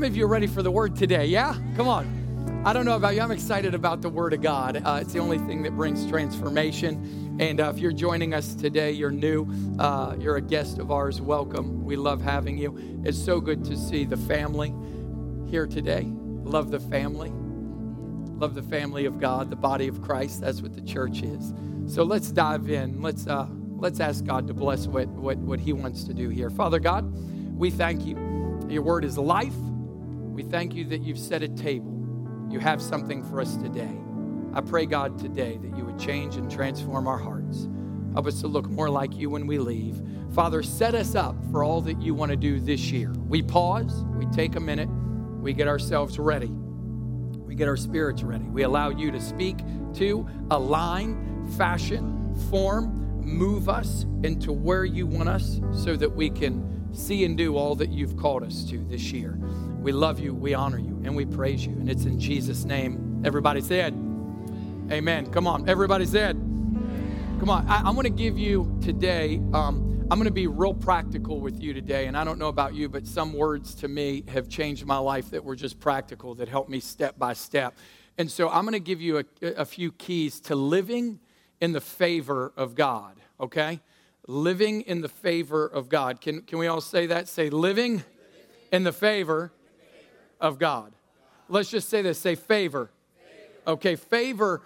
many of you are ready for the word today? Yeah? Come on. I don't know about you. I'm excited about the word of God. Uh, it's the only thing that brings transformation. And uh, if you're joining us today, you're new, uh, you're a guest of ours, welcome. We love having you. It's so good to see the family here today. Love the family. Love the family of God, the body of Christ. That's what the church is. So let's dive in. Let's, uh, let's ask God to bless what, what, what He wants to do here. Father God, we thank you. Your word is life. We thank you that you've set a table. You have something for us today. I pray, God, today that you would change and transform our hearts. Help us to look more like you when we leave. Father, set us up for all that you want to do this year. We pause, we take a minute, we get ourselves ready, we get our spirits ready. We allow you to speak to, align, fashion, form, move us into where you want us so that we can see and do all that you've called us to this year. We love you, we honor you, and we praise you. And it's in Jesus' name. Everybody said, Amen. Come on, everybody said, Come on. I, I want to give you today, um, I'm going to be real practical with you today. And I don't know about you, but some words to me have changed my life that were just practical, that helped me step by step. And so I'm going to give you a, a few keys to living in the favor of God, okay? Living in the favor of God. Can, can we all say that? Say, living in the favor of God. Let's just say this say, favor. Okay, favor.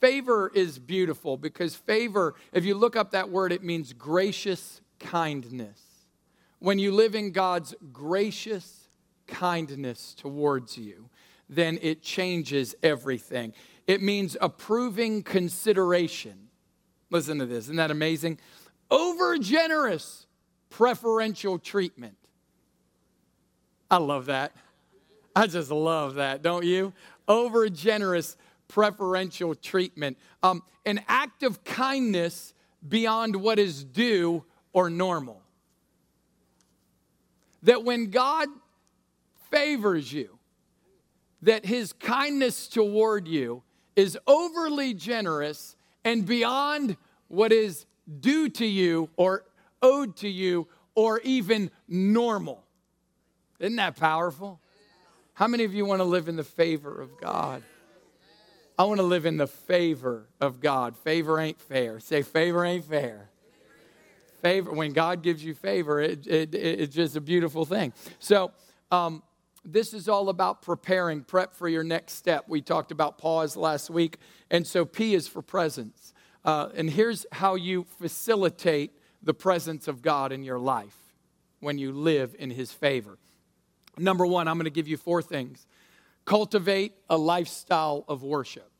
Favor is beautiful because favor, if you look up that word, it means gracious kindness. When you live in God's gracious kindness towards you, then it changes everything. It means approving consideration. Listen to this, isn't that amazing? Over generous preferential treatment. I love that. I just love that, don't you? Over generous preferential treatment. Um, an act of kindness beyond what is due or normal. That when God favors you, that his kindness toward you is overly generous and beyond what is due to you or owed to you or even normal. Isn't that powerful? How many of you want to live in the favor of God? I want to live in the favor of God. Favor ain't fair. Say, favor ain't fair. Favor, when God gives you favor, it, it, it, it's just a beautiful thing. So, um, this is all about preparing, prep for your next step. We talked about pause last week. And so P is for presence. Uh, and here's how you facilitate the presence of God in your life when you live in His favor. Number one, I'm going to give you four things. Cultivate a lifestyle of worship.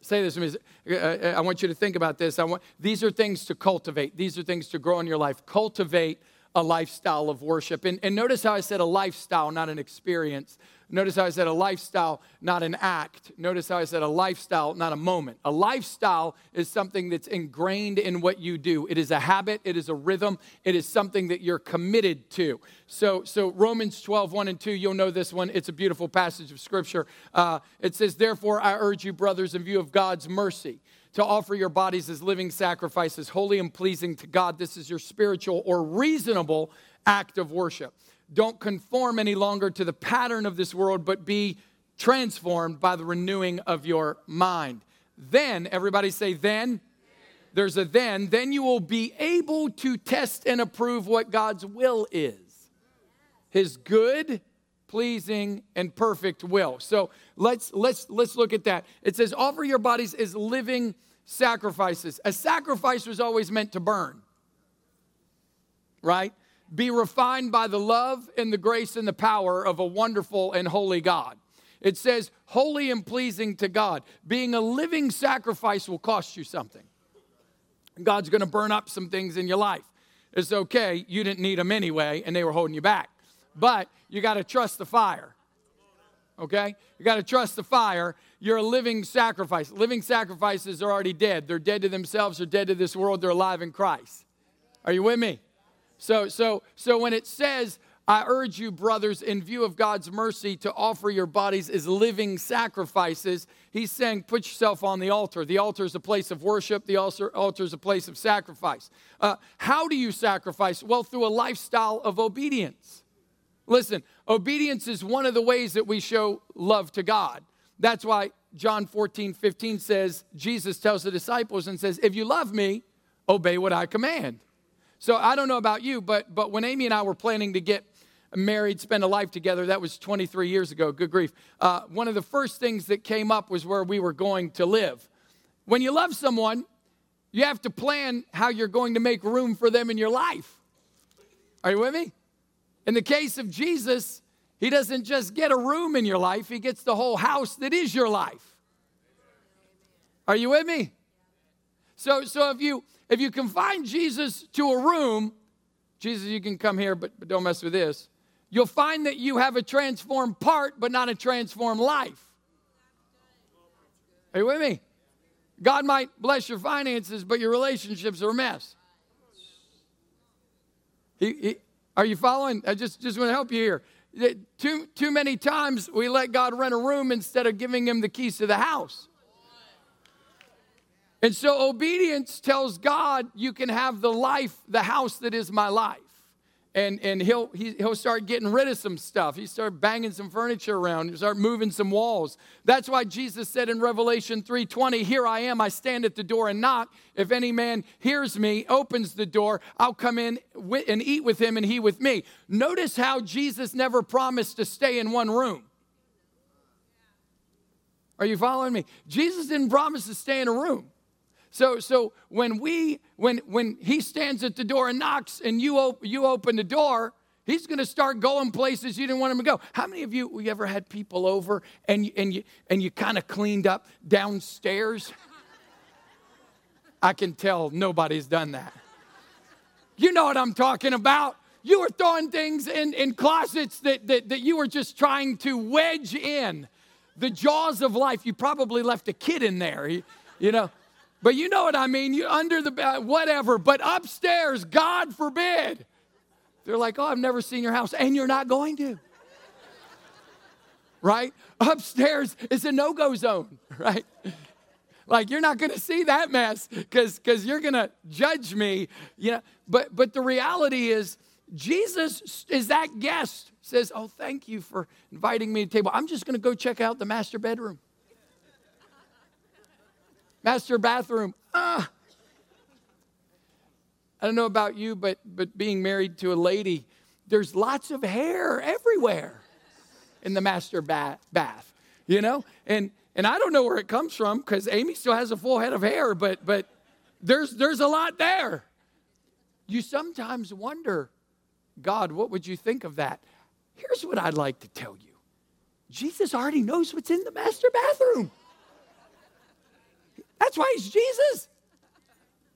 Say this to me. Uh, uh, I want you to think about this. I want, these are things to cultivate, these are things to grow in your life. Cultivate a lifestyle of worship. And, and notice how I said a lifestyle, not an experience. Notice how I said a lifestyle, not an act. Notice how I said a lifestyle, not a moment. A lifestyle is something that's ingrained in what you do. It is a habit, it is a rhythm, it is something that you're committed to. So, so Romans 12, 1 and 2, you'll know this one. It's a beautiful passage of scripture. Uh, it says, Therefore, I urge you, brothers, in view of God's mercy to offer your bodies as living sacrifices, holy and pleasing to God. This is your spiritual or reasonable act of worship. Don't conform any longer to the pattern of this world, but be transformed by the renewing of your mind. Then, everybody say, then. There's a then, then you will be able to test and approve what God's will is. His good, pleasing, and perfect will. So let's let's let's look at that. It says, offer your bodies as living sacrifices. A sacrifice was always meant to burn. Right? be refined by the love and the grace and the power of a wonderful and holy God. It says, holy and pleasing to God. Being a living sacrifice will cost you something. God's gonna burn up some things in your life. It's okay, you didn't need them anyway, and they were holding you back. But you gotta trust the fire. Okay? You gotta trust the fire. You're a living sacrifice. Living sacrifices are already dead. They're dead to themselves, they're dead to this world, they're alive in Christ. Are you with me? So, so, so when it says, I urge you, brothers, in view of God's mercy, to offer your bodies as living sacrifices. He's saying, put yourself on the altar. The altar is a place of worship, the altar is a place of sacrifice. Uh, how do you sacrifice? Well, through a lifestyle of obedience. Listen, obedience is one of the ways that we show love to God. That's why John 14, 15 says, Jesus tells the disciples and says, If you love me, obey what I command. So I don't know about you, but, but when Amy and I were planning to get married, spend a life together, that was 23 years ago, good grief. Uh, one of the first things that came up was where we were going to live. When you love someone, you have to plan how you're going to make room for them in your life. Are you with me? In the case of Jesus, he doesn't just get a room in your life, he gets the whole house that is your life. Are you with me? So, so if you if you confine Jesus to a room, Jesus, you can come here, but, but don't mess with this. You'll find that you have a transformed part, but not a transformed life. Are you with me? God might bless your finances, but your relationships are a mess. He, he, are you following? I just, just want to help you here. Too, too many times we let God rent a room instead of giving him the keys to the house. And so obedience tells God, you can have the life, the house that is my life. And, and he'll, he, will start getting rid of some stuff. He start banging some furniture around. He start moving some walls. That's why Jesus said in Revelation 3.20, Here I am, I stand at the door and knock. If any man hears me, opens the door, I'll come in and eat with him and he with me. Notice how Jesus never promised to stay in one room. Are you following me? Jesus didn't promise to stay in a room. So, so when we, when, when he stands at the door and knocks and you, op- you open the door, he's going to start going places you didn't want him to go. How many of you, we ever had people over and, you, and you, and you kind of cleaned up downstairs? I can tell nobody's done that. You know what I'm talking about. You were throwing things in, in closets that, that, that you were just trying to wedge in the jaws of life. You probably left a kid in there, you, you know. But you know what I mean. You under the whatever. But upstairs, God forbid. They're like, oh, I've never seen your house, and you're not going to. right? Upstairs is a no-go zone, right? Like you're not going to see that mess because because you're going to judge me, you know. But but the reality is, Jesus is that guest. Says, "Oh, thank you for inviting me to the table. I'm just going to go check out the master bedroom." Master bathroom. Ah. I don't know about you, but, but being married to a lady, there's lots of hair everywhere in the master bath, bath you know? And, and I don't know where it comes from because Amy still has a full head of hair, but, but there's, there's a lot there. You sometimes wonder, God, what would you think of that? Here's what I'd like to tell you Jesus already knows what's in the master bathroom. That's why he's Jesus.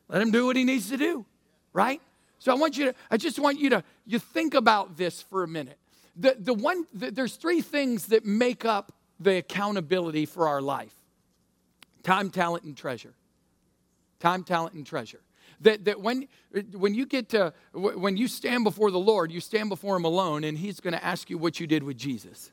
Let him do what he needs to do, right? So I want you to, I just want you to, you think about this for a minute. The, the one, the, there's three things that make up the accountability for our life time, talent, and treasure. Time, talent, and treasure. That, that when, when you get to, when you stand before the Lord, you stand before him alone, and he's going to ask you what you did with Jesus.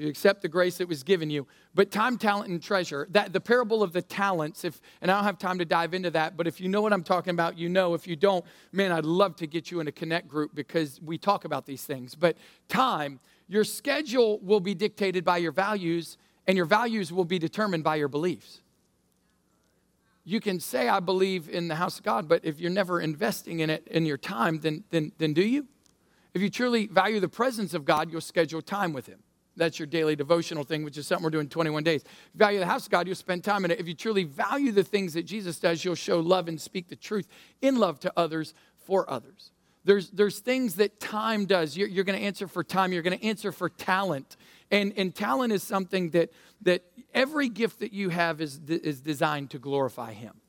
You accept the grace that was given you. But time, talent, and treasure. That the parable of the talents, if and I don't have time to dive into that, but if you know what I'm talking about, you know. If you don't, man, I'd love to get you in a connect group because we talk about these things. But time, your schedule will be dictated by your values, and your values will be determined by your beliefs. You can say, I believe in the house of God, but if you're never investing in it in your time, then, then, then do you? If you truly value the presence of God, you'll schedule time with Him. That's your daily devotional thing, which is something we're doing 21 days. value the house of God, you'll spend time in it. If you truly value the things that Jesus does, you'll show love and speak the truth in love to others for others. There's, there's things that time does. You're, you're going to answer for time, you're going to answer for talent. And, and talent is something that, that every gift that you have is, is designed to glorify Him.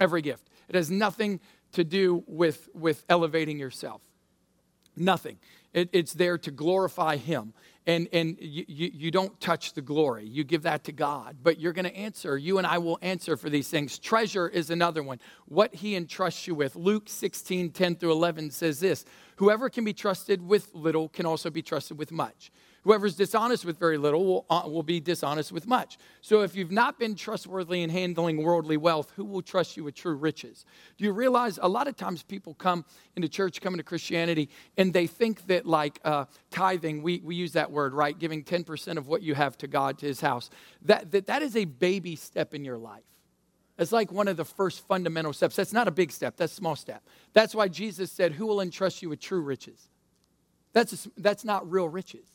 Every gift. It has nothing to do with, with elevating yourself. Nothing. It, it's there to glorify Him and, and you, you, don't touch the glory. You give that to God. But you're going to answer. You and I will answer for these things. Treasure is another one. What he entrusts you with. Luke 16, 10 through 11 says this Whoever can be trusted with little can also be trusted with much. Whoever's dishonest with very little will, uh, will be dishonest with much. So if you've not been trustworthy in handling worldly wealth, who will trust you with true riches? Do you realize a lot of times people come into church, come into Christianity, and they think that like uh, tithing. We, we use that word, right? Giving 10% of what you have to God, to his house. That, that, that is a baby step in your life. It's like one of the first fundamental steps. That's not a big step, that's a small step. That's why Jesus said, Who will entrust you with true riches? That's, a, that's not real riches.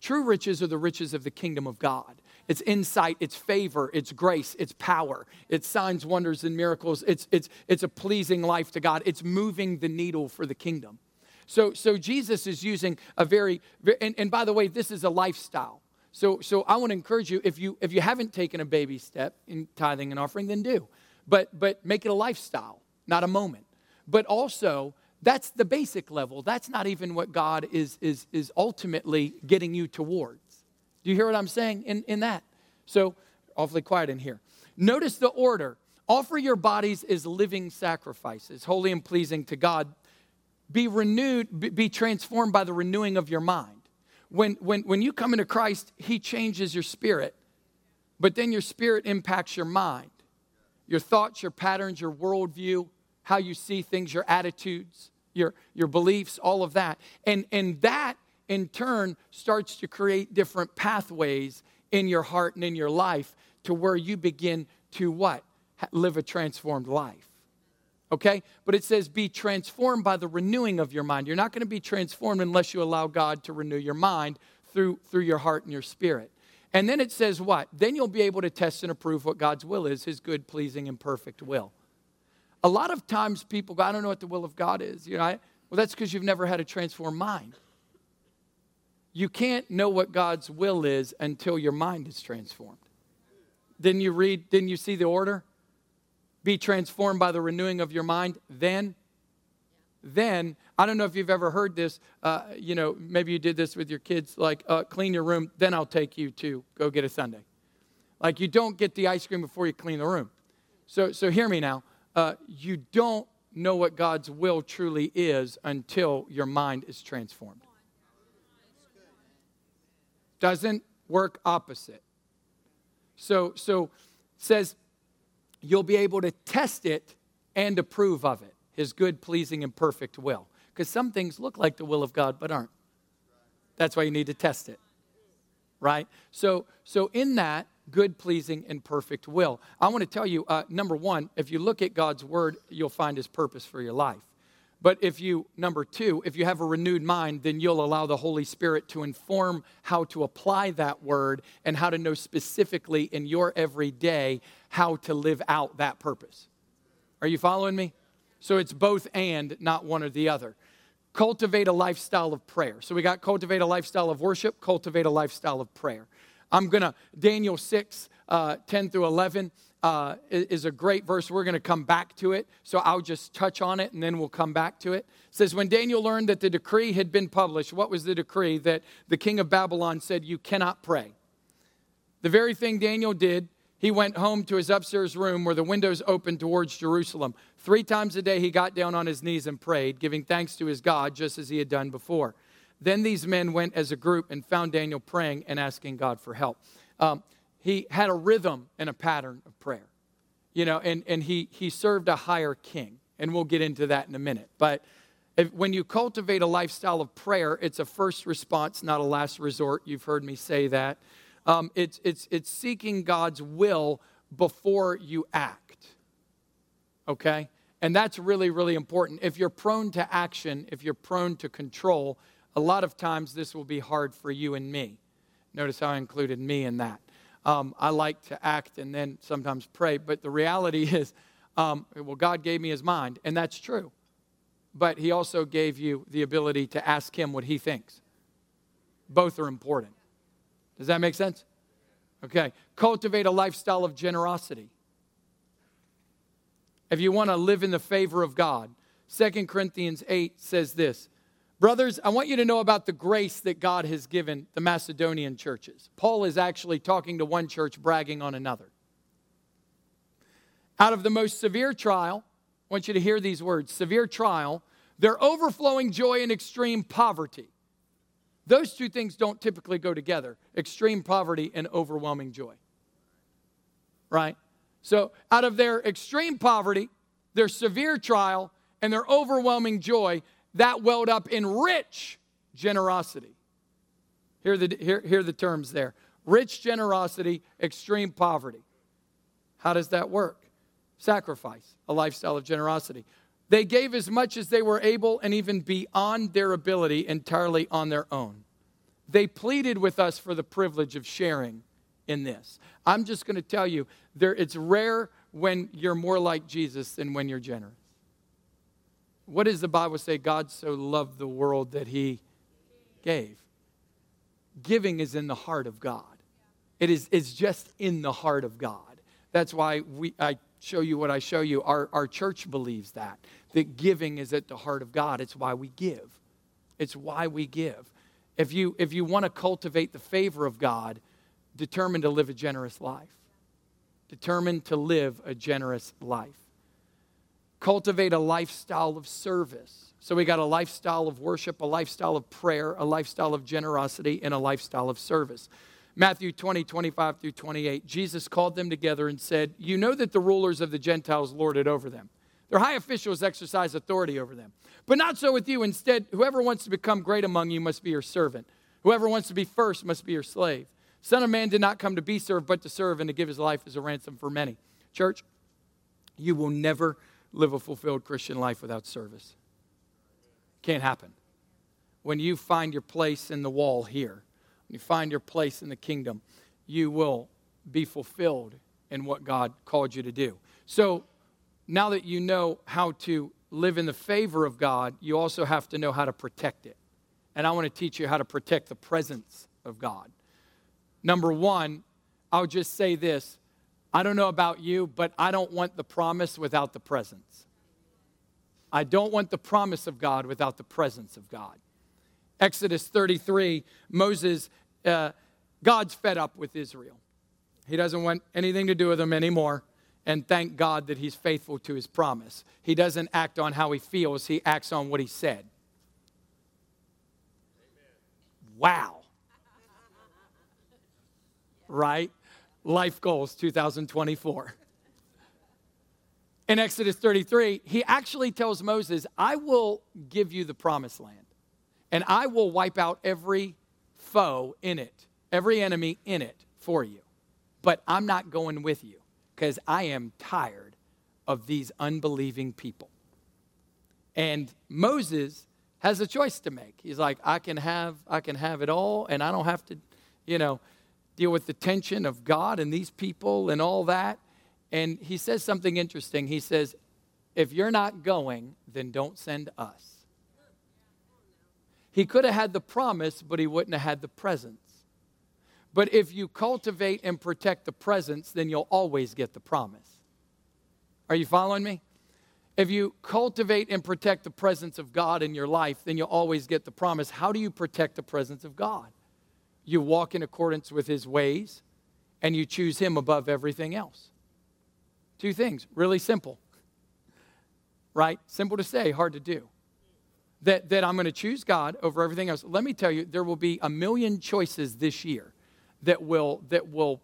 True riches are the riches of the kingdom of God. It's insight, it's favor, it's grace, it's power, it's signs, wonders, and miracles. It's, it's, it's a pleasing life to God. It's moving the needle for the kingdom. So, so Jesus is using a very, and, and by the way, this is a lifestyle. So, so I want to encourage you if you if you haven't taken a baby step in tithing and offering, then do. But but make it a lifestyle, not a moment. But also, that's the basic level. That's not even what God is is is ultimately getting you towards. Do you hear what I'm saying in, in that? So awfully quiet in here. Notice the order. Offer your bodies as living sacrifices, holy and pleasing to God. Be renewed, be transformed by the renewing of your mind when, when, when you come into Christ, He changes your spirit, but then your spirit impacts your mind, your thoughts, your patterns, your worldview, how you see things, your attitudes, your, your beliefs, all of that. And, and that, in turn, starts to create different pathways in your heart and in your life to where you begin to what? Live a transformed life okay? But it says, be transformed by the renewing of your mind. You're not going to be transformed unless you allow God to renew your mind through, through your heart and your spirit. And then it says what? Then you'll be able to test and approve what God's will is, his good, pleasing, and perfect will. A lot of times people go, I don't know what the will of God is. You know, I, well, that's because you've never had a transformed mind. You can't know what God's will is until your mind is transformed. Didn't you read, didn't you see the order? Be transformed by the renewing of your mind, then, then, I don't know if you've ever heard this, uh, you know, maybe you did this with your kids, like, uh, clean your room, then I'll take you to go get a sundae. Like, you don't get the ice cream before you clean the room. So, so hear me now. Uh, you don't know what God's will truly is until your mind is transformed. Doesn't work opposite. So, so says you'll be able to test it and approve of it, his good, pleasing, and perfect will. Because some things look like the will of God but aren't. That's why you need to test it. Right? So, so in that good, pleasing, and perfect will, I want to tell you uh, number one, if you look at God's word, you'll find his purpose for your life. But if you, number two, if you have a renewed mind, then you'll allow the Holy Spirit to inform how to apply that word and how to know specifically in your everyday how to live out that purpose. Are you following me? So it's both and, not one or the other. Cultivate a lifestyle of prayer. So we got cultivate a lifestyle of worship, cultivate a lifestyle of prayer. I'm going to, Daniel 6, uh, 10 through 11 uh, is a great verse. We're going to come back to it. So I'll just touch on it and then we'll come back to it. It says, When Daniel learned that the decree had been published, what was the decree? That the king of Babylon said, You cannot pray. The very thing Daniel did, he went home to his upstairs room where the windows opened towards Jerusalem. Three times a day he got down on his knees and prayed, giving thanks to his God, just as he had done before. Then these men went as a group and found Daniel praying and asking God for help. Um, he had a rhythm and a pattern of prayer. You know, and, and he, he served a higher king. And we'll get into that in a minute. But if, when you cultivate a lifestyle of prayer, it's a first response, not a last resort. You've heard me say that. Um, it's, it's, it's seeking God's will before you act. Okay? And that's really, really important. If you're prone to action, if you're prone to control, a lot of times this will be hard for you and me. Notice how I included me in that. Um, I like to act and then sometimes pray, but the reality is, um, well, God gave me his mind, and that's true. But he also gave you the ability to ask him what he thinks. Both are important. Does that make sense? Okay. Cultivate a lifestyle of generosity. If you want to live in the favor of God, 2 Corinthians 8 says this Brothers, I want you to know about the grace that God has given the Macedonian churches. Paul is actually talking to one church, bragging on another. Out of the most severe trial, I want you to hear these words severe trial, their overflowing joy in extreme poverty. Those two things don't typically go together extreme poverty and overwhelming joy. Right? So, out of their extreme poverty, their severe trial, and their overwhelming joy, that welled up in rich generosity. Here are the, here, here the terms there rich generosity, extreme poverty. How does that work? Sacrifice, a lifestyle of generosity. They gave as much as they were able and even beyond their ability entirely on their own. They pleaded with us for the privilege of sharing in this. I'm just going to tell you, there, it's rare when you're more like Jesus than when you're generous. What does the Bible say? God so loved the world that he gave. Giving is in the heart of God. It is it's just in the heart of God. That's why we, I show you what I show you. Our, our church believes that, that giving is at the heart of God. It's why we give. It's why we give. If you, if you want to cultivate the favor of God, determined to live a generous life. Determined to live a generous life. Cultivate a lifestyle of service. So we got a lifestyle of worship, a lifestyle of prayer, a lifestyle of generosity, and a lifestyle of service. Matthew 20, 25 through 28, Jesus called them together and said, You know that the rulers of the Gentiles lord it over them. Their high officials exercise authority over them. But not so with you. Instead, whoever wants to become great among you must be your servant. Whoever wants to be first must be your slave. Son of Man did not come to be served, but to serve and to give his life as a ransom for many. Church, you will never live a fulfilled Christian life without service. Can't happen. When you find your place in the wall here, you find your place in the kingdom, you will be fulfilled in what God called you to do. So now that you know how to live in the favor of God, you also have to know how to protect it. And I want to teach you how to protect the presence of God. Number one, I'll just say this I don't know about you, but I don't want the promise without the presence. I don't want the promise of God without the presence of God. Exodus 33, Moses, uh, God's fed up with Israel. He doesn't want anything to do with them anymore. And thank God that he's faithful to his promise. He doesn't act on how he feels, he acts on what he said. Wow right? Life goals 2024. In Exodus 33, he actually tells Moses, I will give you the promised land, and I will wipe out every foe in it, every enemy in it for you. But I'm not going with you because I am tired of these unbelieving people. And Moses has a choice to make. He's like, I can have, I can have it all, and I don't have to, you know, deal with the tension of God and these people and all that. And he says something interesting. He says, If you're not going, then don't send us. He could have had the promise, but he wouldn't have had the presence. But if you cultivate and protect the presence, then you'll always get the promise. Are you following me? If you cultivate and protect the presence of God in your life, then you'll always get the promise. How do you protect the presence of God? you walk in accordance with his ways, and you choose him above everything else. Two things, really simple. Right? Simple to say, hard to do. That, that I'm going to choose God over everything else. Let me tell you, there will be a million choices this year that will, that will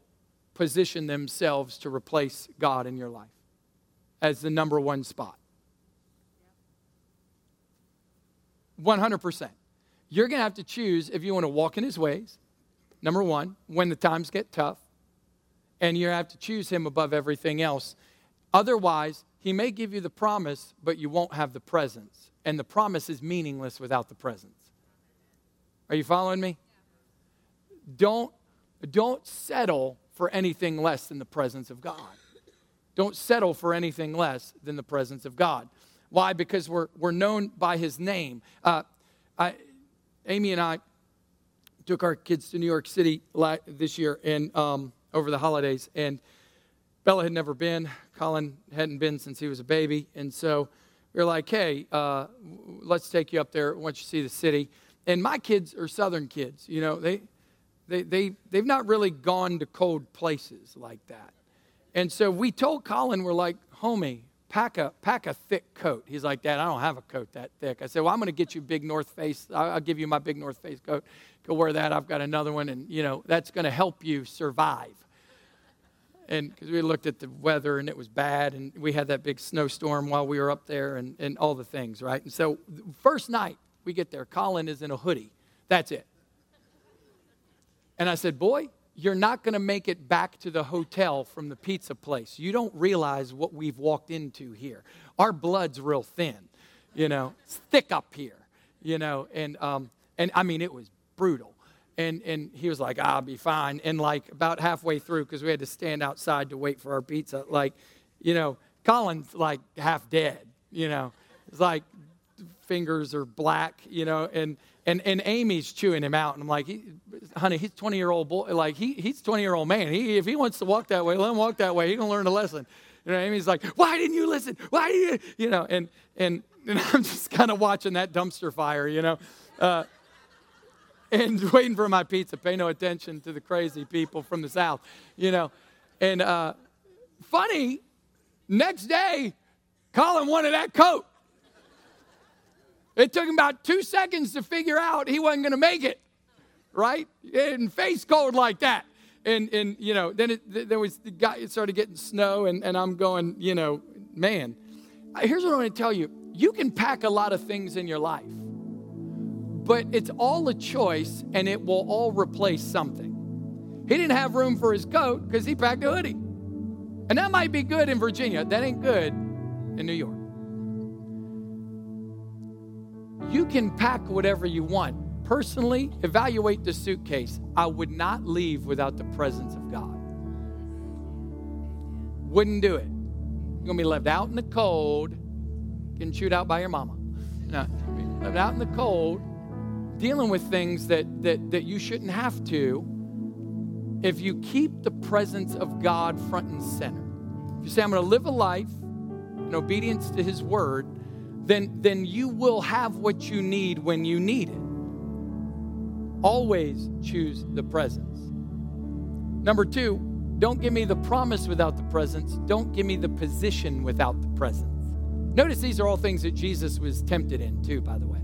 position themselves to replace God in your life as the number one spot. 100%. You're going to have to choose if you want to walk in his ways Number one, when the times get tough, and you have to choose Him above everything else. Otherwise, He may give you the promise, but you won't have the presence. And the promise is meaningless without the presence. Are you following me? Don't, don't settle for anything less than the presence of God. Don't settle for anything less than the presence of God. Why? Because we're, we're known by His name. Uh, I, Amy and I took our kids to New York City this year and um, over the holidays, and Bella had never been. Colin hadn't been since he was a baby, and so were like, "Hey, uh, let's take you up there. once you see the city." And my kids are Southern kids. You know, they they they they've not really gone to cold places like that. And so we told Colin, we're like, "Homie, pack a pack a thick coat. He's like, Dad, I don't have a coat that thick. I said, Well, I'm going to get you big North Face. I'll, give you my big North Face coat. Go wear that. I've got another one, and you know that's going to help you survive. And because we looked at the weather and it was bad, and we had that big snowstorm while we were up there, and, and all the things, right? And so first night we get there, Colin is in a hoodie. That's it. And I said, Boy, you're not going to make it back to the hotel from the pizza place. You don't realize what we've walked into here. Our blood's real thin, you know, it's thick up here, you know, and, um, and I mean, it was brutal. And, and he was like, I'll be fine. And like about halfway through, because we had to stand outside to wait for our pizza, like, you know, Colin's like half dead, you know, it's like fingers are black, you know, and, and, and Amy's chewing him out. And I'm like, he, honey, he's 20 year old boy. Like, he, he's 20 year old man. He, if he wants to walk that way, let him walk that way. He's going to learn a lesson. You know, Amy's like, why didn't you listen? Why did you, you know, and, and, and I'm just kind of watching that dumpster fire, you know, uh, and waiting for my pizza. Pay no attention to the crazy people from the South, you know. And uh, funny, next day, Colin wanted that coat. It took him about two seconds to figure out he wasn't going to make it, right? And face cold like that. And, and you know, then it, there was the guy, it started getting snow, and, and I'm going, you know, man, here's what I want to tell you. You can pack a lot of things in your life, but it's all a choice, and it will all replace something. He didn't have room for his coat because he packed a hoodie. And that might be good in Virginia. That ain't good in New York. You can pack whatever you want. Personally, evaluate the suitcase. I would not leave without the presence of God. Wouldn't do it. You're going to be left out in the cold, getting chewed out by your mama. No, left out in the cold, dealing with things that, that, that you shouldn't have to if you keep the presence of God front and center. If you say, I'm going to live a life in obedience to His word, then, then you will have what you need when you need it. Always choose the presence. Number two, don't give me the promise without the presence. Don't give me the position without the presence. Notice these are all things that Jesus was tempted in, too, by the way.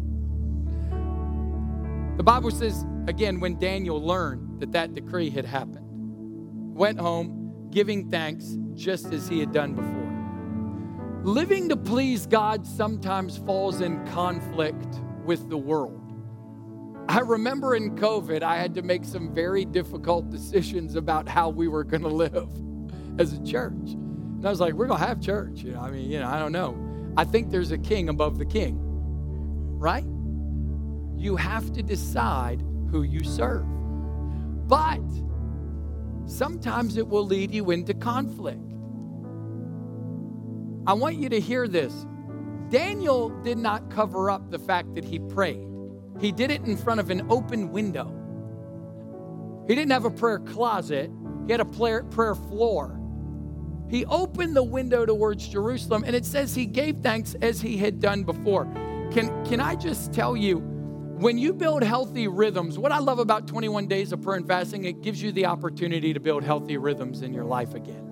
The Bible says, again, when Daniel learned that that decree had happened, went home giving thanks just as he had done before. Living to please God sometimes falls in conflict with the world. I remember in COVID, I had to make some very difficult decisions about how we were going to live as a church. And I was like, we're going to have church. You know, I mean, you know, I don't know. I think there's a king above the king, right? You have to decide who you serve. But sometimes it will lead you into conflict. I want you to hear this. Daniel did not cover up the fact that he prayed, he did it in front of an open window. He didn't have a prayer closet, he had a prayer, prayer floor. He opened the window towards Jerusalem, and it says he gave thanks as he had done before. Can, can I just tell you, when you build healthy rhythms, what I love about 21 days of prayer and fasting, it gives you the opportunity to build healthy rhythms in your life again.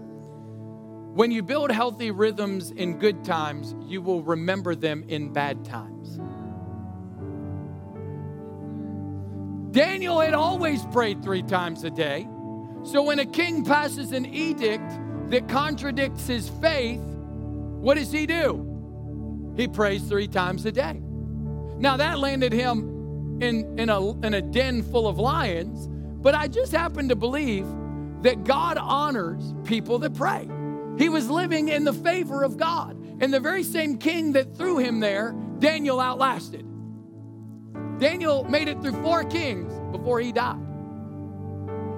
When you build healthy rhythms in good times, you will remember them in bad times. Daniel had always prayed three times a day. So when a king passes an edict that contradicts his faith, what does he do? He prays three times a day. Now that landed him in, in, a, in a den full of lions, but I just happen to believe that God honors people that pray. He was living in the favor of God. And the very same king that threw him there, Daniel outlasted. Daniel made it through four kings before he died.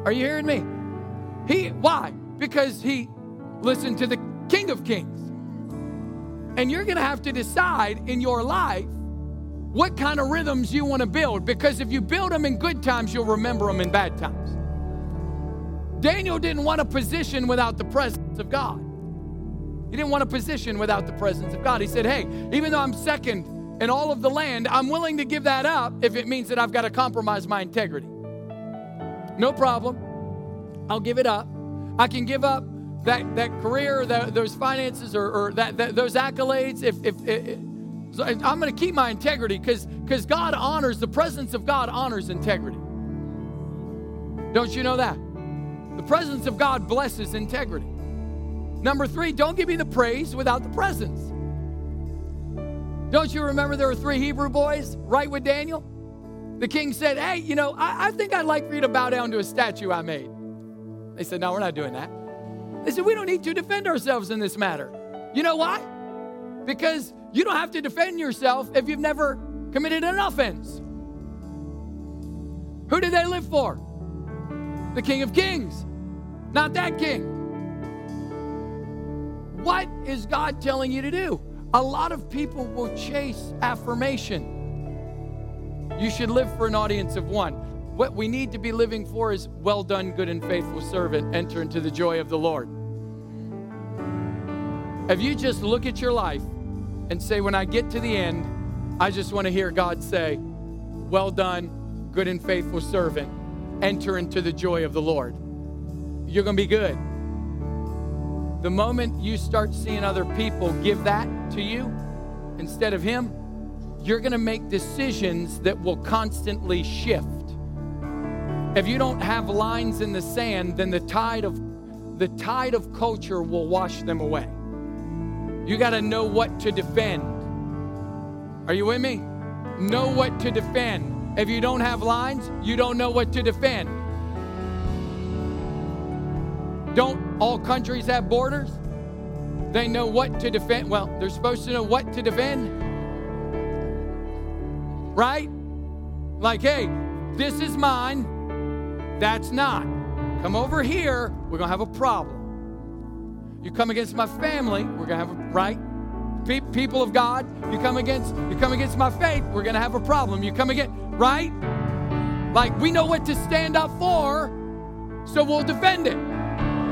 Are you hearing me? He why? Because he listened to the King of Kings. And you're going to have to decide in your life what kind of rhythms you want to build because if you build them in good times, you'll remember them in bad times. Daniel didn't want a position without the presence of God. He didn't want a position without the presence of God. He said, Hey, even though I'm second in all of the land, I'm willing to give that up if it means that I've got to compromise my integrity. No problem. I'll give it up. I can give up that, that career, that, those finances, or, or that, that, those accolades if, if, if so I'm going to keep my integrity because because God honors, the presence of God honors integrity. Don't you know that? The presence of God blesses integrity. Number three, don't give me the praise without the presence. Don't you remember there were three Hebrew boys right with Daniel? The king said, Hey, you know, I, I think I'd like for you to bow down to a statue I made. They said, No, we're not doing that. They said, We don't need to defend ourselves in this matter. You know why? Because you don't have to defend yourself if you've never committed an offense. Who did they live for? The King of Kings, not that king. What is God telling you to do? A lot of people will chase affirmation. You should live for an audience of one. What we need to be living for is well done, good and faithful servant, enter into the joy of the Lord. If you just look at your life and say, when I get to the end, I just want to hear God say, Well done, good and faithful servant, enter into the joy of the Lord. You're going to be good. The moment you start seeing other people give that to you instead of Him, you're going to make decisions that will constantly shift. If you don't have lines in the sand, then the tide of the tide of culture will wash them away. You got to know what to defend. Are you with me? Know what to defend. If you don't have lines, you don't know what to defend. Don't all countries have borders? They know what to defend. Well, they're supposed to know what to defend. Right? Like, hey, this is mine. That's not. Come over here, we're going to have a problem. You come against my family, we're going to have a right? Pe- people of God, you come against you come against my faith, we're going to have a problem. You come against, right? Like we know what to stand up for, so we'll defend it.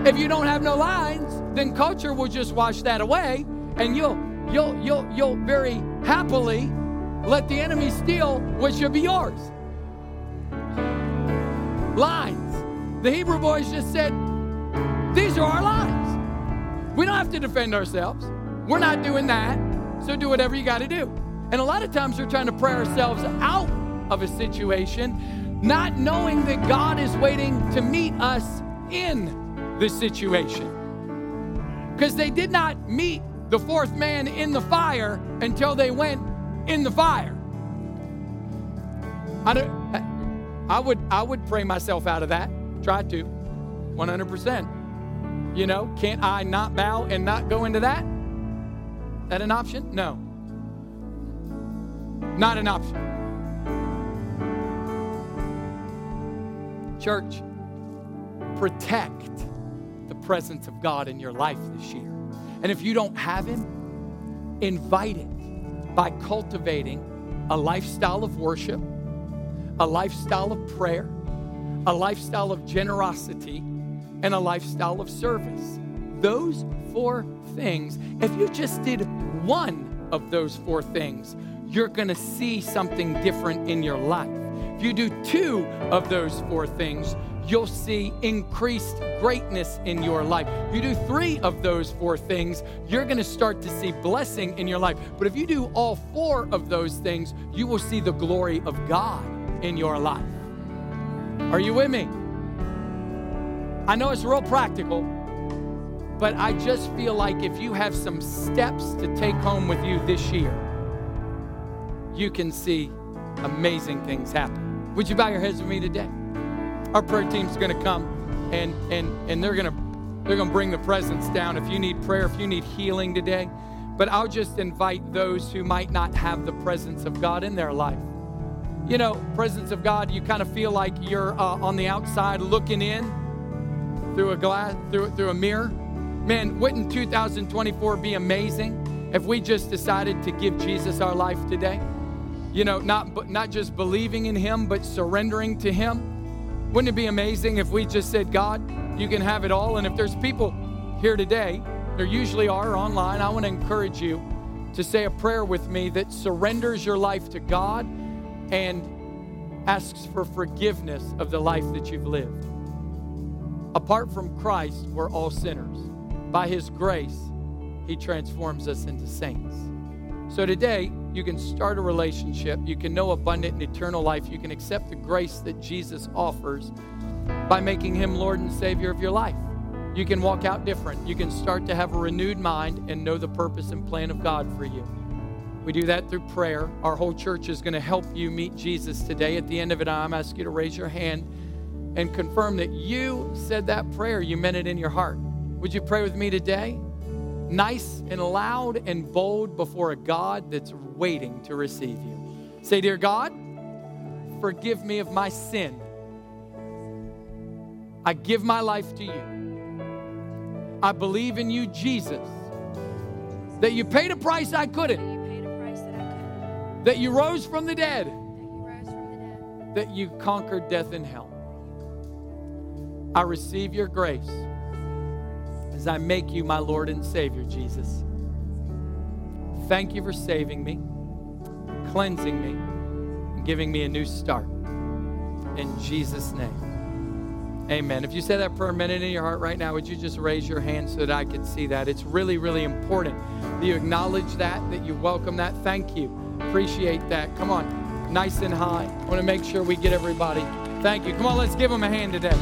If you don't have no lines, then culture will just wash that away, and you'll you'll you'll you'll very happily let the enemy steal what should be yours. Lines. The Hebrew boys just said, "These are our lines. We don't have to defend ourselves. We're not doing that. So do whatever you got to do." And a lot of times we're trying to pray ourselves out of a situation, not knowing that God is waiting to meet us in the situation. Because they did not meet the fourth man in the fire until they went in the fire. I, don't, I, would, I would pray myself out of that. Try to, 100%. You know, can't I not bow and not go into that? That an option? No. Not an option. Church, protect the presence of God in your life this year. And if you don't have Him, invite it by cultivating a lifestyle of worship, a lifestyle of prayer, a lifestyle of generosity, and a lifestyle of service. Those four things, if you just did one of those four things, you're gonna see something different in your life. If you do two of those four things, you'll see increased greatness in your life. If you do three of those four things, you're going to start to see blessing in your life. But if you do all four of those things, you will see the glory of God in your life. Are you with me? I know it's real practical, but I just feel like if you have some steps to take home with you this year, you can see amazing things happen. Would you bow your heads with me today? Our prayer team's going to come and and and they're going to they're going to bring the presence down if you need prayer, if you need healing today. But I'll just invite those who might not have the presence of God in their life. You know, presence of God, you kind of feel like you're uh, on the outside looking in through a glass, through through a mirror. Man, wouldn't 2024 be amazing if we just decided to give Jesus our life today? You know, not not just believing in Him, but surrendering to Him. Wouldn't it be amazing if we just said, God, you can have it all? And if there's people here today, there usually are online, I want to encourage you to say a prayer with me that surrenders your life to God and asks for forgiveness of the life that you've lived. Apart from Christ, we're all sinners. By His grace, He transforms us into saints. So today, you can start a relationship. You can know abundant and eternal life. You can accept the grace that Jesus offers by making him Lord and Savior of your life. You can walk out different. You can start to have a renewed mind and know the purpose and plan of God for you. We do that through prayer. Our whole church is going to help you meet Jesus today. At the end of it, I'm asking you to raise your hand and confirm that you said that prayer. You meant it in your heart. Would you pray with me today? Nice and loud and bold before a God that's waiting to receive you. Say, Dear God, forgive me of my sin. I give my life to you. I believe in you, Jesus, that you paid a price I couldn't that you rose from the dead, that you conquered death and hell. I receive your grace as I make you my Lord and Savior, Jesus. Thank you for saving me, cleansing me, and giving me a new start. In Jesus' name. Amen. If you say that prayer a minute in your heart right now, would you just raise your hand so that I can see that? It's really, really important that you acknowledge that, that you welcome that. Thank you. Appreciate that. Come on, nice and high. I want to make sure we get everybody. Thank you. Come on, let's give them a hand today.